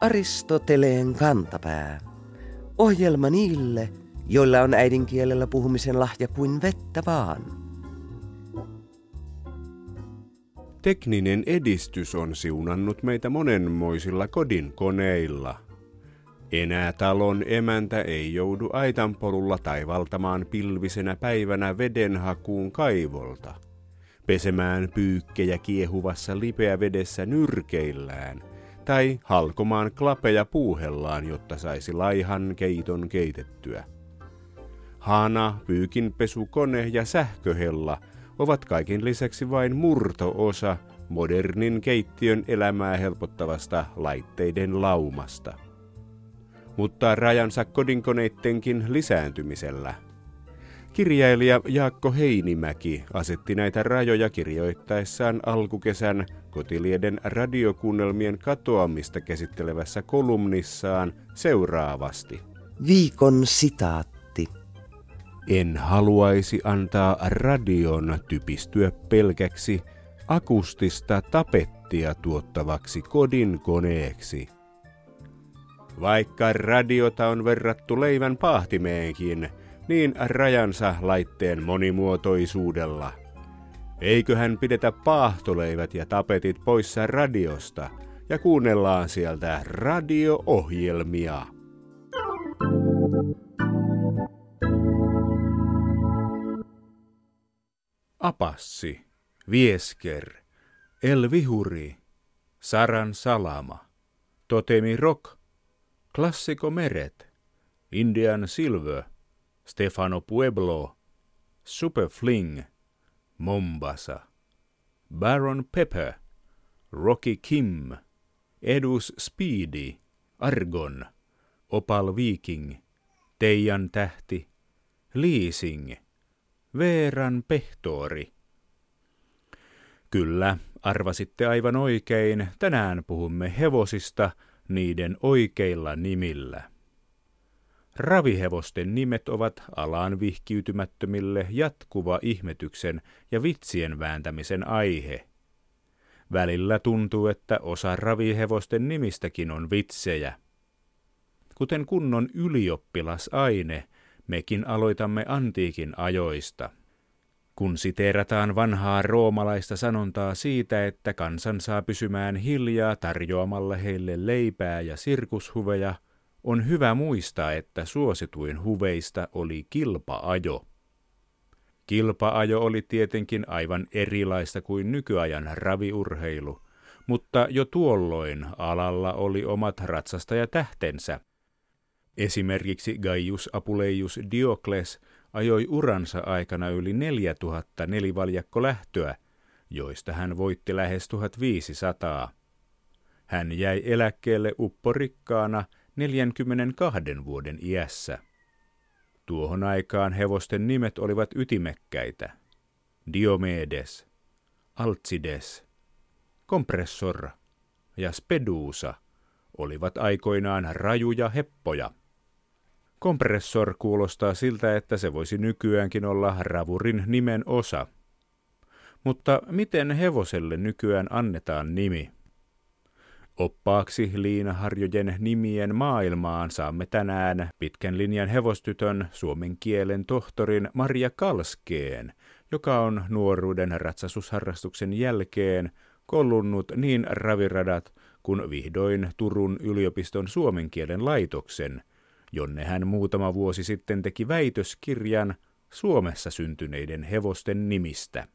Aristoteleen kantapää. Ohjelma niille, joilla on äidinkielellä puhumisen lahja kuin vettä vaan. Tekninen edistys on siunannut meitä monenmoisilla kodin koneilla. Enää talon emäntä ei joudu aitanpolulla taivaltamaan pilvisenä päivänä vedenhakuun kaivolta, pesemään pyykkejä kiehuvassa lipeä vedessä nyrkeillään tai halkomaan klapeja puuhellaan, jotta saisi laihan keiton keitettyä. Hana, pyykinpesukone ja sähköhella ovat kaikin lisäksi vain murto-osa modernin keittiön elämää helpottavasta laitteiden laumasta. Mutta rajansa kodinkoneittenkin lisääntymisellä. Kirjailija Jaakko Heinimäki asetti näitä rajoja kirjoittaessaan alkukesän kotilieden radiokuunnelmien katoamista käsittelevässä kolumnissaan seuraavasti. Viikon sitaatti. En haluaisi antaa radion typistyä pelkäksi akustista tapettia tuottavaksi kodin koneeksi. Vaikka radiota on verrattu leivän pahtimeenkin, niin rajansa laitteen monimuotoisuudella. Eiköhän pidetä paahtoleivät ja tapetit poissa radiosta ja kuunnellaan sieltä radio-ohjelmia. Apassi, Viesker, El Vihuri, Saran Salama, Totemi Rock, Klassiko Meret, Indian Silver, Stefano Pueblo, Super Fling, Mombasa, Baron Pepper, Rocky Kim, Edus Speedy, Argon, Opal Viking, Teijan tähti, Leasing, Veeran pehtori. Kyllä, arvasitte aivan oikein, tänään puhumme hevosista niiden oikeilla nimillä. Ravihevosten nimet ovat alaan vihkiytymättömille jatkuva ihmetyksen ja vitsien vääntämisen aihe. Välillä tuntuu, että osa ravihevosten nimistäkin on vitsejä. Kuten kunnon ylioppilasaine, mekin aloitamme antiikin ajoista. Kun siteerataan vanhaa roomalaista sanontaa siitä, että kansan saa pysymään hiljaa tarjoamalla heille leipää ja sirkushuveja – on hyvä muistaa, että suosituin huveista oli kilpaajo. Kilpaajo oli tietenkin aivan erilaista kuin nykyajan raviurheilu, mutta jo tuolloin alalla oli omat ratsastajatähtensä. Esimerkiksi Gaius Apuleius Diokles ajoi uransa aikana yli 4000 nelivaljakkolähtöä, joista hän voitti lähes 1500. Hän jäi eläkkeelle upporikkaana – 42 vuoden iässä. Tuohon aikaan hevosten nimet olivat ytimekkäitä. Diomedes, Alcides, Kompressor ja Spedusa olivat aikoinaan rajuja heppoja. Kompressor kuulostaa siltä, että se voisi nykyäänkin olla ravurin nimen osa. Mutta miten hevoselle nykyään annetaan nimi? Oppaaksi liinaharjojen nimien maailmaan saamme tänään pitkän linjan hevostytön suomen kielen tohtorin Maria Kalskeen, joka on nuoruuden ratsasusharrastuksen jälkeen kollunnut niin raviradat kuin vihdoin Turun yliopiston suomen kielen laitoksen, jonne hän muutama vuosi sitten teki väitöskirjan Suomessa syntyneiden hevosten nimistä.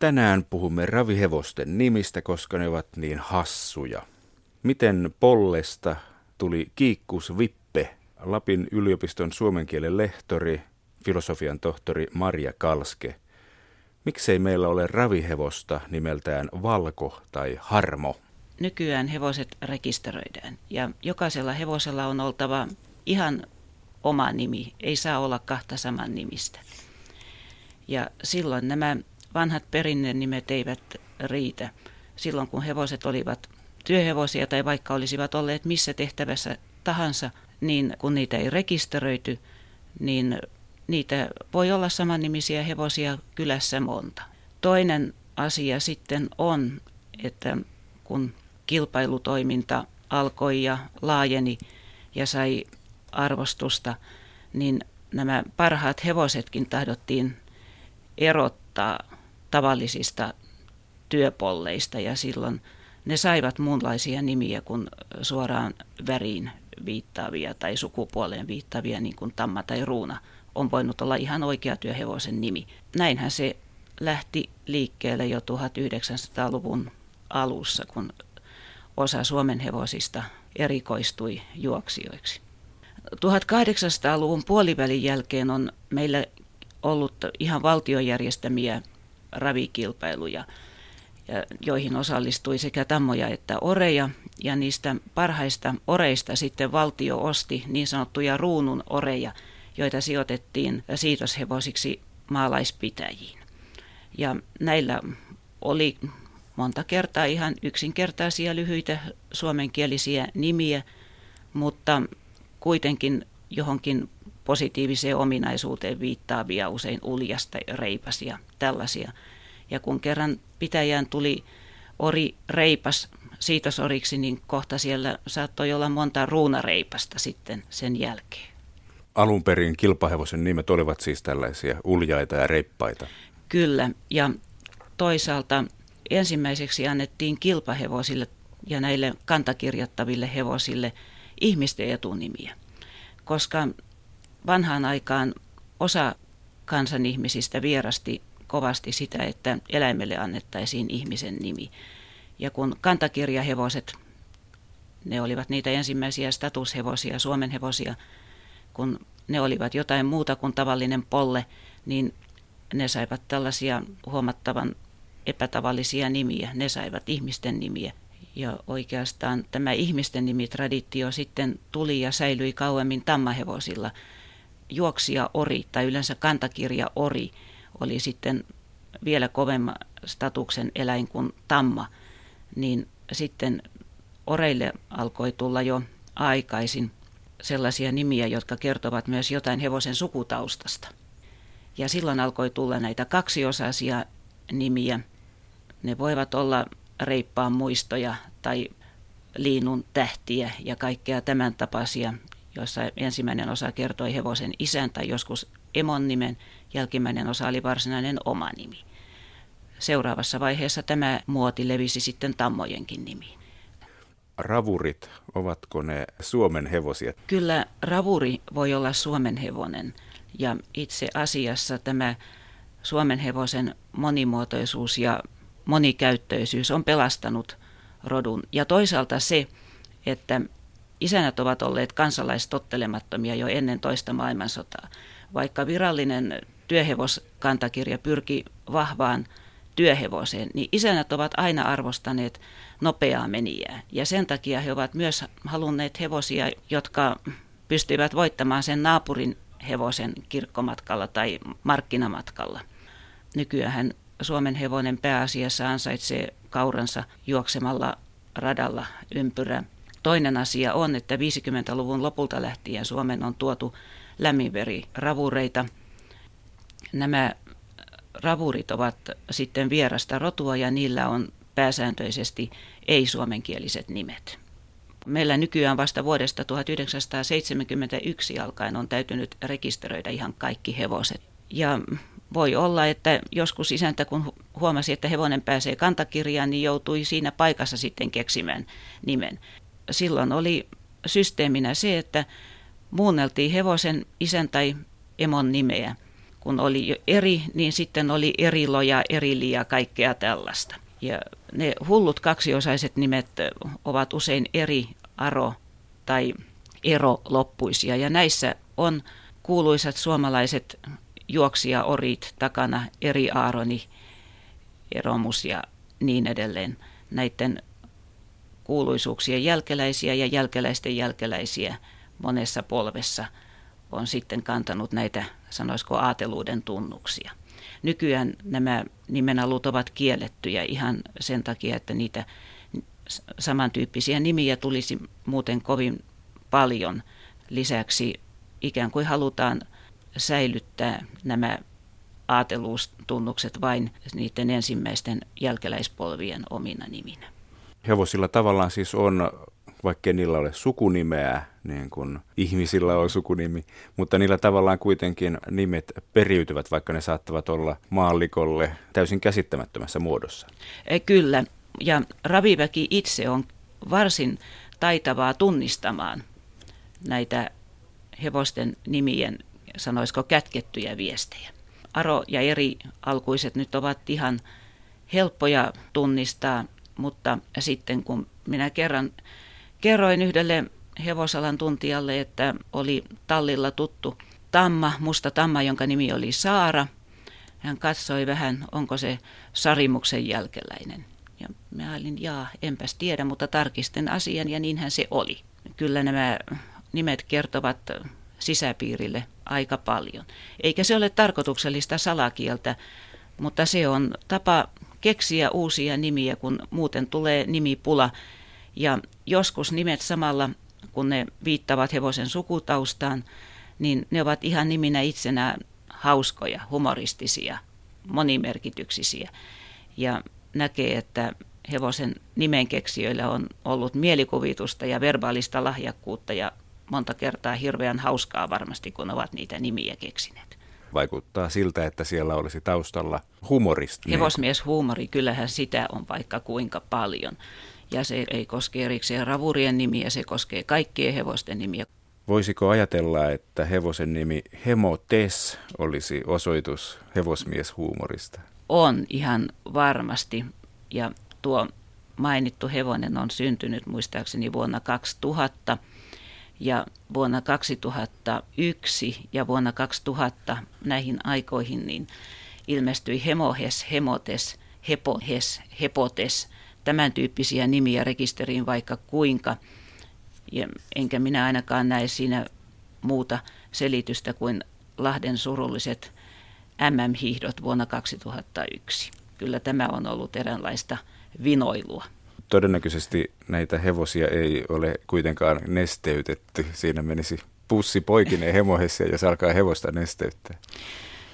Tänään puhumme ravihevosten nimistä, koska ne ovat niin hassuja. Miten Pollesta tuli Kiikkus Vippe, Lapin yliopiston suomen kielen lehtori, filosofian tohtori Maria Kalske. Miksei meillä ole ravihevosta nimeltään Valko tai Harmo? Nykyään hevoset rekisteröidään ja jokaisella hevosella on oltava ihan oma nimi, ei saa olla kahta saman nimistä. Ja silloin nämä vanhat perinnenimet eivät riitä. Silloin kun hevoset olivat työhevosia tai vaikka olisivat olleet missä tehtävässä tahansa, niin kun niitä ei rekisteröity, niin niitä voi olla samannimisiä hevosia kylässä monta. Toinen asia sitten on, että kun kilpailutoiminta alkoi ja laajeni ja sai arvostusta, niin nämä parhaat hevosetkin tahdottiin erottaa tavallisista työpolleista ja silloin ne saivat muunlaisia nimiä kuin suoraan väriin viittaavia tai sukupuoleen viittaavia, niin kuin Tamma tai Ruuna on voinut olla ihan oikea työhevosen nimi. Näinhän se lähti liikkeelle jo 1900-luvun alussa, kun osa Suomen hevosista erikoistui juoksijoiksi. 1800-luvun puolivälin jälkeen on meillä ollut ihan valtiojärjestämiä ravikilpailuja, joihin osallistui sekä tammoja että oreja. Ja niistä parhaista oreista sitten valtio osti niin sanottuja ruunun oreja, joita sijoitettiin siitoshevosiksi maalaispitäjiin. Ja näillä oli monta kertaa ihan yksinkertaisia lyhyitä suomenkielisiä nimiä, mutta kuitenkin johonkin positiiviseen ominaisuuteen viittaavia, usein uljasta, ja tällaisia. Ja kun kerran pitäjään tuli ori reipas siitosoriksi, niin kohta siellä saattoi olla monta ruunareipasta sitten sen jälkeen. Alun perin kilpahevosen nimet olivat siis tällaisia uljaita ja reippaita. Kyllä, ja toisaalta ensimmäiseksi annettiin kilpahevosille ja näille kantakirjattaville hevosille ihmisten etunimiä, koska vanhaan aikaan osa kansan ihmisistä vierasti kovasti sitä, että eläimelle annettaisiin ihmisen nimi. Ja kun kantakirjahevoset, ne olivat niitä ensimmäisiä statushevosia, Suomen hevosia, kun ne olivat jotain muuta kuin tavallinen polle, niin ne saivat tällaisia huomattavan epätavallisia nimiä. Ne saivat ihmisten nimiä. Ja oikeastaan tämä ihmisten nimitraditio sitten tuli ja säilyi kauemmin tammahevosilla. Juoksija ori tai yleensä kantakirja ori oli sitten vielä kovemman statuksen eläin kuin tamma, niin sitten oreille alkoi tulla jo aikaisin sellaisia nimiä, jotka kertovat myös jotain hevosen sukutaustasta. Ja silloin alkoi tulla näitä kaksiosaisia nimiä. Ne voivat olla reippaan muistoja tai liinun tähtiä ja kaikkea tämän tapaisia, joissa ensimmäinen osa kertoi hevosen isän tai joskus emon nimen, jälkimmäinen osa oli varsinainen oma nimi. Seuraavassa vaiheessa tämä muoti levisi sitten tammojenkin nimiin. Ravurit, ovatko ne Suomen hevosia? Kyllä ravuri voi olla Suomen hevonen ja itse asiassa tämä Suomen hevosen monimuotoisuus ja monikäyttöisyys on pelastanut rodun. Ja toisaalta se, että isänät ovat olleet kansalaistottelemattomia jo ennen toista maailmansotaa. Vaikka virallinen työhevoskantakirja pyrki vahvaan työhevoseen, niin isänät ovat aina arvostaneet nopeaa menijää. Ja sen takia he ovat myös halunneet hevosia, jotka pystyivät voittamaan sen naapurin hevosen kirkkomatkalla tai markkinamatkalla. Nykyään Suomen hevonen pääasiassa ansaitsee kauransa juoksemalla radalla ympyrä. Toinen asia on, että 50-luvun lopulta lähtien Suomen on tuotu lämminveri ravureita. Nämä ravurit ovat sitten vierasta rotua ja niillä on pääsääntöisesti ei-suomenkieliset nimet. Meillä nykyään vasta vuodesta 1971 alkaen on täytynyt rekisteröidä ihan kaikki hevoset. Ja voi olla, että joskus isäntä, kun huomasi, että hevonen pääsee kantakirjaan, niin joutui siinä paikassa sitten keksimään nimen. Silloin oli systeeminä se, että muunneltiin hevosen isän tai emon nimeä. Kun oli eri, niin sitten oli eriloja, erili ja kaikkea tällaista. Ja ne hullut kaksiosaiset nimet ovat usein eri aro tai ero loppuisia. Ja näissä on kuuluisat suomalaiset juoksija-orit takana, eri Aaroni, Eromus ja niin edelleen. Näiden kuuluisuuksien jälkeläisiä ja jälkeläisten jälkeläisiä monessa polvessa on sitten kantanut näitä, sanoisiko, aateluuden tunnuksia. Nykyään nämä nimenalut ovat kiellettyjä ihan sen takia, että niitä samantyyppisiä nimiä tulisi muuten kovin paljon. Lisäksi ikään kuin halutaan säilyttää nämä aateluustunnukset vain niiden ensimmäisten jälkeläispolvien omina niminä. Hevosilla tavallaan siis on, vaikka niillä ole sukunimeä, niin kuin ihmisillä on sukunimi, mutta niillä tavallaan kuitenkin nimet periytyvät, vaikka ne saattavat olla maallikolle täysin käsittämättömässä muodossa. E, kyllä, ja Raviväki itse on varsin taitavaa tunnistamaan näitä hevosten nimien, sanoisiko kätkettyjä viestejä. Aro ja eri alkuiset nyt ovat ihan helppoja tunnistaa, mutta sitten kun minä kerran kerroin yhdelle hevosalan tuntijalle, että oli tallilla tuttu tamma, musta tamma, jonka nimi oli Saara. Hän katsoi vähän, onko se Sarimuksen jälkeläinen. Ja mä olin, jaa, enpäs tiedä, mutta tarkistin asian ja niinhän se oli. Kyllä nämä nimet kertovat sisäpiirille aika paljon. Eikä se ole tarkoituksellista salakieltä, mutta se on tapa keksiä uusia nimiä, kun muuten tulee nimipula. Ja joskus nimet samalla, kun ne viittavat hevosen sukutaustaan, niin ne ovat ihan niminä itsenään hauskoja, humoristisia, monimerkityksisiä. Ja näkee, että hevosen nimenkeksijöillä on ollut mielikuvitusta ja verbaalista lahjakkuutta ja monta kertaa hirveän hauskaa varmasti, kun ovat niitä nimiä keksineet. Vaikuttaa siltä, että siellä olisi taustalla humoristi. Hevosmies huumori, kyllähän sitä on vaikka kuinka paljon. Ja se ei koske erikseen ravurien nimiä, se koskee kaikkien hevosten nimiä. Voisiko ajatella, että hevosen nimi Hemotes olisi osoitus hevosmieshuumorista? On ihan varmasti. Ja tuo mainittu hevonen on syntynyt muistaakseni vuonna 2000 ja vuonna 2001 ja vuonna 2000 näihin aikoihin niin ilmestyi Hemohes, Hemotes, Hepohes, Hepotes, tämän tyyppisiä nimiä rekisteriin vaikka kuinka. Ja enkä minä ainakaan näe siinä muuta selitystä kuin Lahden surulliset MM-hiihdot vuonna 2001. Kyllä tämä on ollut eräänlaista vinoilua. Todennäköisesti näitä hevosia ei ole kuitenkaan nesteytetty. Siinä menisi pussi poikineen hemohessa, jos alkaa hevosta nesteyttää.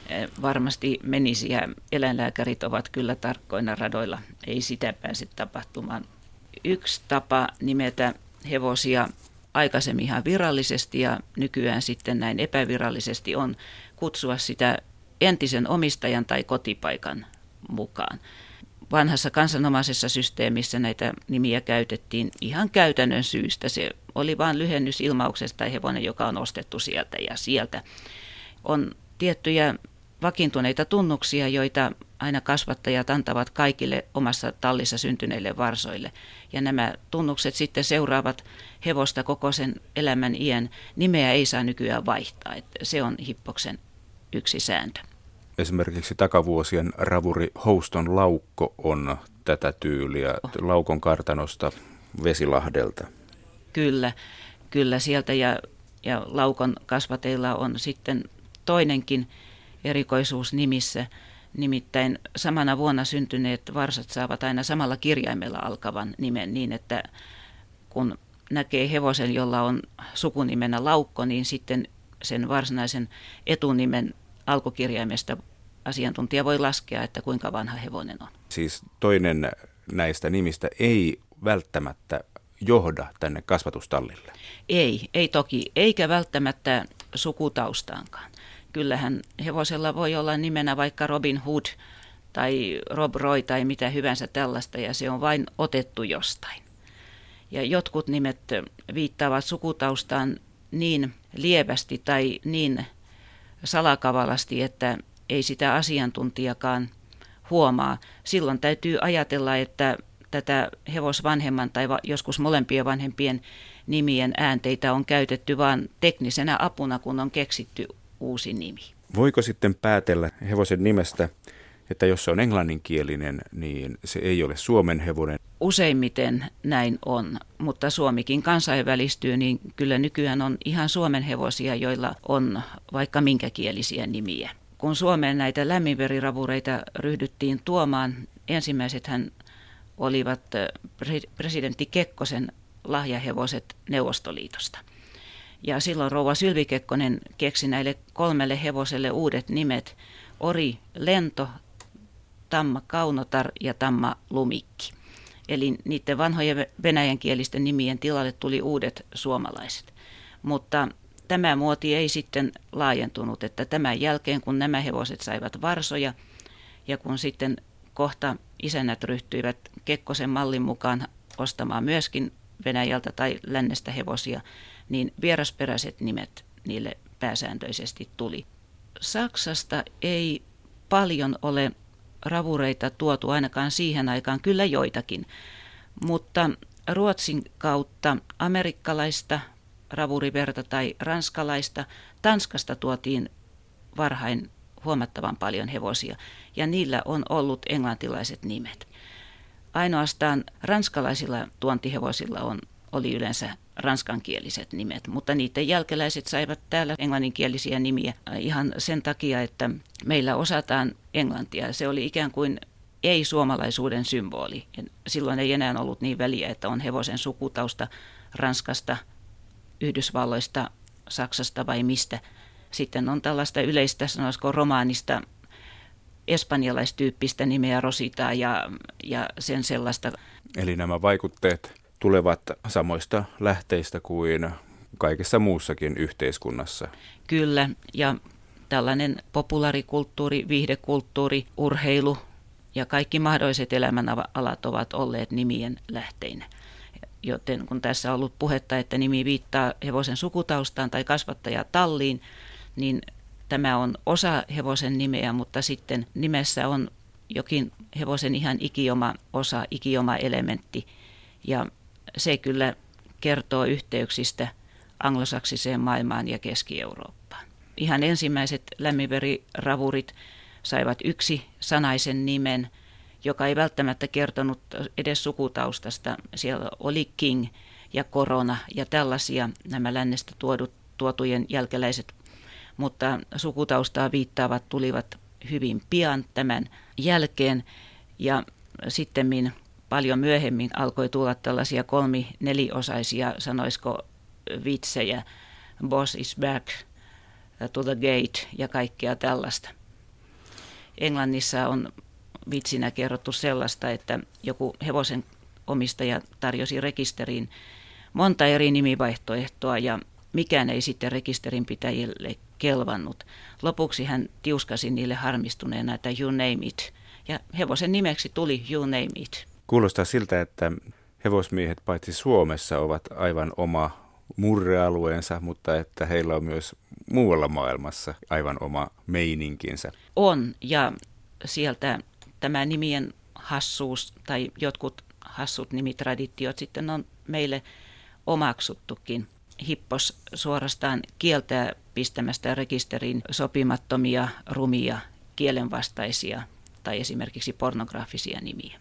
Eh, varmasti menisi ja eläinlääkärit ovat kyllä tarkkoina radoilla. Ei sitä pääse tapahtumaan. Yksi tapa nimetä hevosia aikaisemmin ihan virallisesti ja nykyään sitten näin epävirallisesti on kutsua sitä entisen omistajan tai kotipaikan mukaan vanhassa kansanomaisessa systeemissä näitä nimiä käytettiin ihan käytännön syystä. Se oli vain lyhennys ilmauksesta tai hevonen, joka on ostettu sieltä ja sieltä. On tiettyjä vakiintuneita tunnuksia, joita aina kasvattajat antavat kaikille omassa tallissa syntyneille varsoille. Ja nämä tunnukset sitten seuraavat hevosta koko sen elämän iän. Nimeä ei saa nykyään vaihtaa. Että se on hippoksen yksi sääntö. Esimerkiksi takavuosien ravuri Houston Laukko on tätä tyyliä Laukon kartanosta Vesilahdelta. Kyllä, kyllä sieltä ja, ja Laukon kasvateilla on sitten toinenkin erikoisuus nimissä. Nimittäin samana vuonna syntyneet varsat saavat aina samalla kirjaimella alkavan nimen niin, että kun näkee hevosen, jolla on sukunimenä Laukko, niin sitten sen varsinaisen etunimen alkukirjaimesta asiantuntija voi laskea, että kuinka vanha hevonen on. Siis toinen näistä nimistä ei välttämättä johda tänne kasvatustallille? Ei, ei toki, eikä välttämättä sukutaustaankaan. Kyllähän hevosella voi olla nimenä vaikka Robin Hood tai Rob Roy tai mitä hyvänsä tällaista, ja se on vain otettu jostain. Ja jotkut nimet viittaavat sukutaustaan niin lievästi tai niin salakavalasti, että ei sitä asiantuntijakaan huomaa. Silloin täytyy ajatella, että tätä hevosvanhemman tai joskus molempien vanhempien nimien äänteitä on käytetty vain teknisenä apuna, kun on keksitty uusi nimi. Voiko sitten päätellä hevosen nimestä, että jos se on englanninkielinen, niin se ei ole Suomen hevonen? Useimmiten näin on, mutta Suomikin kansainvälistyy, niin kyllä nykyään on ihan Suomen hevosia, joilla on vaikka minkäkielisiä nimiä. Kun Suomeen näitä lämminveriravureita ryhdyttiin tuomaan, ensimmäiset hän olivat presidentti Kekkosen lahjahevoset Neuvostoliitosta. Ja silloin rouva Sylvi Kekkonen keksi näille kolmelle hevoselle uudet nimet. Ori Lento, Tamma Kaunotar ja Tamma Lumikki. Eli niiden vanhojen venäjänkielisten nimien tilalle tuli uudet suomalaiset. Mutta tämä muoti ei sitten laajentunut, että tämän jälkeen kun nämä hevoset saivat varsoja ja kun sitten kohta isännät ryhtyivät Kekkosen mallin mukaan ostamaan myöskin Venäjältä tai lännestä hevosia, niin vierasperäiset nimet niille pääsääntöisesti tuli. Saksasta ei paljon ole ravureita tuotu ainakaan siihen aikaan, kyllä joitakin, mutta Ruotsin kautta amerikkalaista ravuriverta tai ranskalaista, Tanskasta tuotiin varhain huomattavan paljon hevosia ja niillä on ollut englantilaiset nimet. Ainoastaan ranskalaisilla tuontihevosilla on, oli yleensä ranskankieliset nimet, mutta niiden jälkeläiset saivat täällä englanninkielisiä nimiä ihan sen takia, että meillä osataan englantia. Se oli ikään kuin ei-suomalaisuuden symboli. Silloin ei enää ollut niin väliä, että on hevosen sukutausta Ranskasta, Yhdysvalloista, Saksasta vai mistä. Sitten on tällaista yleistä, sanoisiko romaanista, espanjalaistyyppistä nimeä Rosita ja, ja sen sellaista. Eli nämä vaikutteet tulevat samoista lähteistä kuin kaikessa muussakin yhteiskunnassa. Kyllä, ja tällainen populaarikulttuuri, viihdekulttuuri, urheilu ja kaikki mahdolliset elämänalat ovat olleet nimien lähteinä. Joten kun tässä on ollut puhetta, että nimi viittaa hevosen sukutaustaan tai talliin, niin tämä on osa hevosen nimeä, mutta sitten nimessä on jokin hevosen ihan ikioma osa, ikioma elementti. Ja se kyllä kertoo yhteyksistä anglosaksiseen maailmaan ja Keski-Eurooppaan. Ihan ensimmäiset lämmiveriravurit saivat yksi sanaisen nimen, joka ei välttämättä kertonut edes sukutaustasta. Siellä oli King ja Korona ja tällaisia nämä lännestä tuodut, tuotujen jälkeläiset, mutta sukutaustaa viittaavat tulivat hyvin pian tämän jälkeen ja sitten paljon myöhemmin alkoi tulla tällaisia kolmi neliosaisia, sanoisiko vitsejä, boss is back, to the gate ja kaikkea tällaista. Englannissa on vitsinä kerrottu sellaista, että joku hevosen omistaja tarjosi rekisteriin monta eri nimivaihtoehtoa ja mikään ei sitten rekisterinpitäjille kelvannut. Lopuksi hän tiuskasi niille harmistuneena, että you name it. Ja hevosen nimeksi tuli you name it. Kuulostaa siltä, että hevosmiehet paitsi Suomessa ovat aivan oma murrealueensa, mutta että heillä on myös muualla maailmassa aivan oma meininkinsä. On, ja sieltä tämä nimien hassuus tai jotkut hassut nimitraditiot sitten on meille omaksuttukin. Hippos suorastaan kieltää pistämästä rekisteriin sopimattomia, rumia, kielenvastaisia tai esimerkiksi pornografisia nimiä.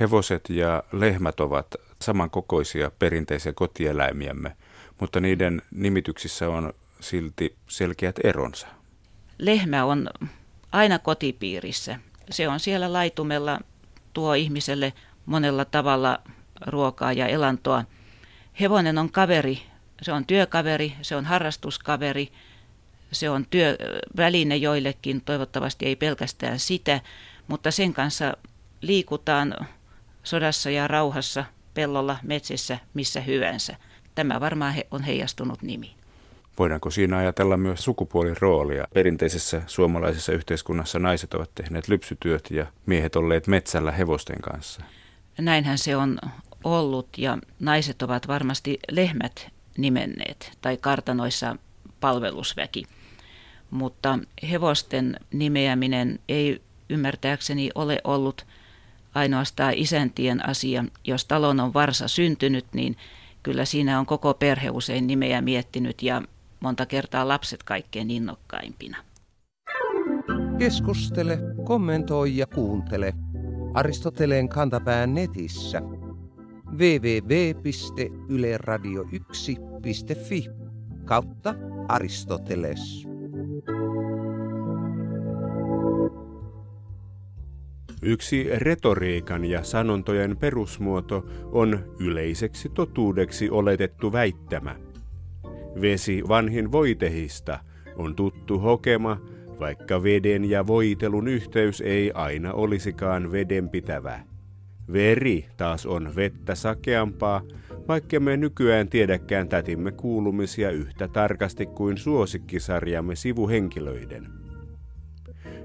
Hevoset ja lehmät ovat samankokoisia perinteisiä kotieläimiämme, mutta niiden nimityksissä on silti selkeät eronsa. Lehmä on aina kotipiirissä. Se on siellä laitumella, tuo ihmiselle monella tavalla ruokaa ja elantoa. Hevonen on kaveri, se on työkaveri, se on harrastuskaveri, se on työväline joillekin, toivottavasti ei pelkästään sitä, mutta sen kanssa liikutaan sodassa ja rauhassa, pellolla, metsissä, missä hyvänsä. Tämä varmaan on heijastunut nimi. Voidaanko siinä ajatella myös sukupuolin roolia? Perinteisessä suomalaisessa yhteiskunnassa naiset ovat tehneet lypsytyöt ja miehet olleet metsällä hevosten kanssa. Näinhän se on ollut ja naiset ovat varmasti lehmät nimenneet tai kartanoissa palvelusväki. Mutta hevosten nimeäminen ei ymmärtääkseni ole ollut ainoastaan isäntien asia. Jos talon on varsa syntynyt, niin kyllä siinä on koko perhe usein nimeä miettinyt ja monta kertaa lapset kaikkein innokkaimpina. Keskustele, kommentoi ja kuuntele. Aristoteleen kantapään netissä www.yleradio1.fi kautta Aristoteles. Yksi retoriikan ja sanontojen perusmuoto on yleiseksi totuudeksi oletettu väittämä. Vesi vanhin voitehista on tuttu hokema, vaikka veden ja voitelun yhteys ei aina olisikaan vedenpitävä. Veri taas on vettä sakeampaa, vaikka me nykyään tiedäkään tätimme kuulumisia yhtä tarkasti kuin suosikkisarjamme sivuhenkilöiden.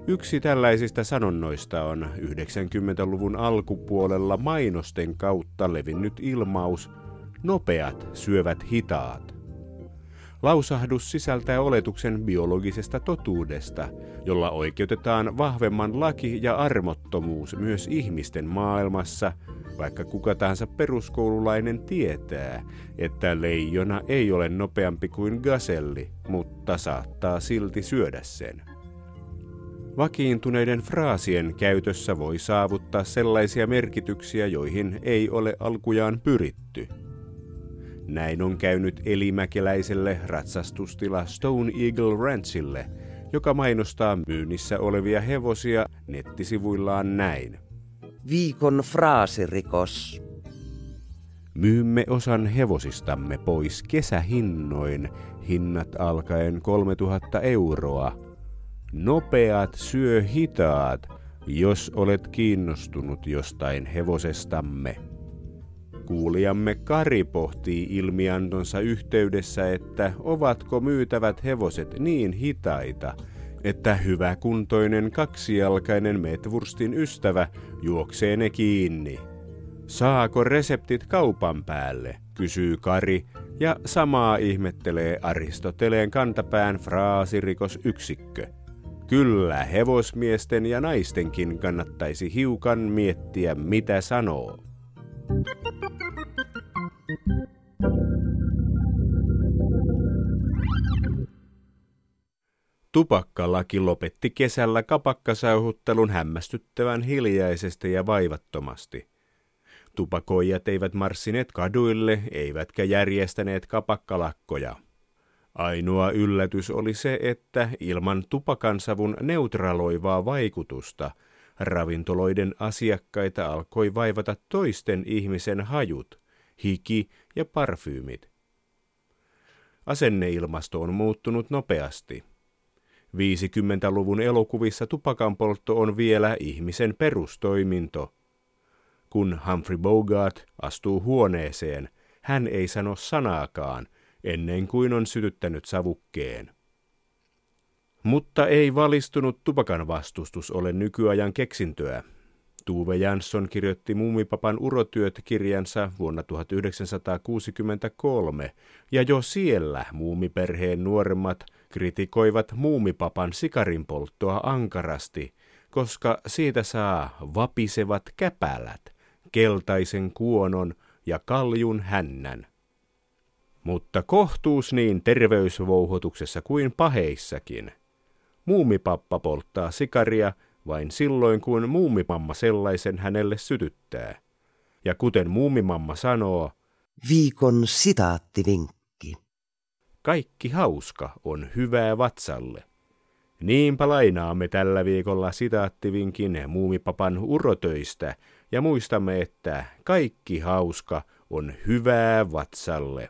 Yksi tällaisista sanonnoista on 90-luvun alkupuolella mainosten kautta levinnyt ilmaus Nopeat syövät hitaat. Lausahdus sisältää oletuksen biologisesta totuudesta, jolla oikeutetaan vahvemman laki ja armottomuus myös ihmisten maailmassa, vaikka kuka tahansa peruskoululainen tietää, että leijona ei ole nopeampi kuin gaselli, mutta saattaa silti syödä sen. Vakiintuneiden fraasien käytössä voi saavuttaa sellaisia merkityksiä, joihin ei ole alkujaan pyritty – näin on käynyt elimäkeläiselle ratsastustila Stone Eagle Ranchille, joka mainostaa myynnissä olevia hevosia nettisivuillaan näin. Viikon fraasirikos. Myymme osan hevosistamme pois kesähinnoin, hinnat alkaen 3000 euroa. Nopeat syö hitaat, jos olet kiinnostunut jostain hevosestamme. Kuulijamme Kari pohtii ilmiantonsa yhteydessä, että ovatko myytävät hevoset niin hitaita, että hyväkuntoinen kaksijalkainen metvurstin ystävä juoksee ne kiinni. Saako reseptit kaupan päälle, kysyy Kari, ja samaa ihmettelee Aristoteleen kantapään fraasirikosyksikkö. Kyllä hevosmiesten ja naistenkin kannattaisi hiukan miettiä, mitä sanoo. Tupakkalaki lopetti kesällä kapakkasauhuttelun hämmästyttävän hiljaisesti ja vaivattomasti. Tupakoijat eivät marssineet kaduille, eivätkä järjestäneet kapakkalakkoja. Ainoa yllätys oli se, että ilman tupakansavun neutraloivaa vaikutusta ravintoloiden asiakkaita alkoi vaivata toisten ihmisen hajut, hiki ja parfyymit. Asenneilmasto on muuttunut nopeasti – 50-luvun elokuvissa tupakanpoltto on vielä ihmisen perustoiminto. Kun Humphrey Bogart astuu huoneeseen, hän ei sano sanaakaan ennen kuin on sytyttänyt savukkeen. Mutta ei valistunut tupakan vastustus ole nykyajan keksintöä. Tuve Jansson kirjoitti Muumipapan urotyöt kirjansa vuonna 1963, ja jo siellä muumiperheen nuoremmat kritikoivat muumipapan sikarin polttoa ankarasti, koska siitä saa vapisevat käpälät, keltaisen kuonon ja kaljun hännän. Mutta kohtuus niin terveysvouhotuksessa kuin paheissakin. Muumipappa polttaa sikaria vain silloin, kun muumimamma sellaisen hänelle sytyttää. Ja kuten muumimamma sanoo, viikon sitaattivinkki. Kaikki hauska on hyvää vatsalle. Niinpä lainaamme tällä viikolla sitaattivinkin muumipapan urotöistä ja muistamme, että kaikki hauska on hyvää vatsalle.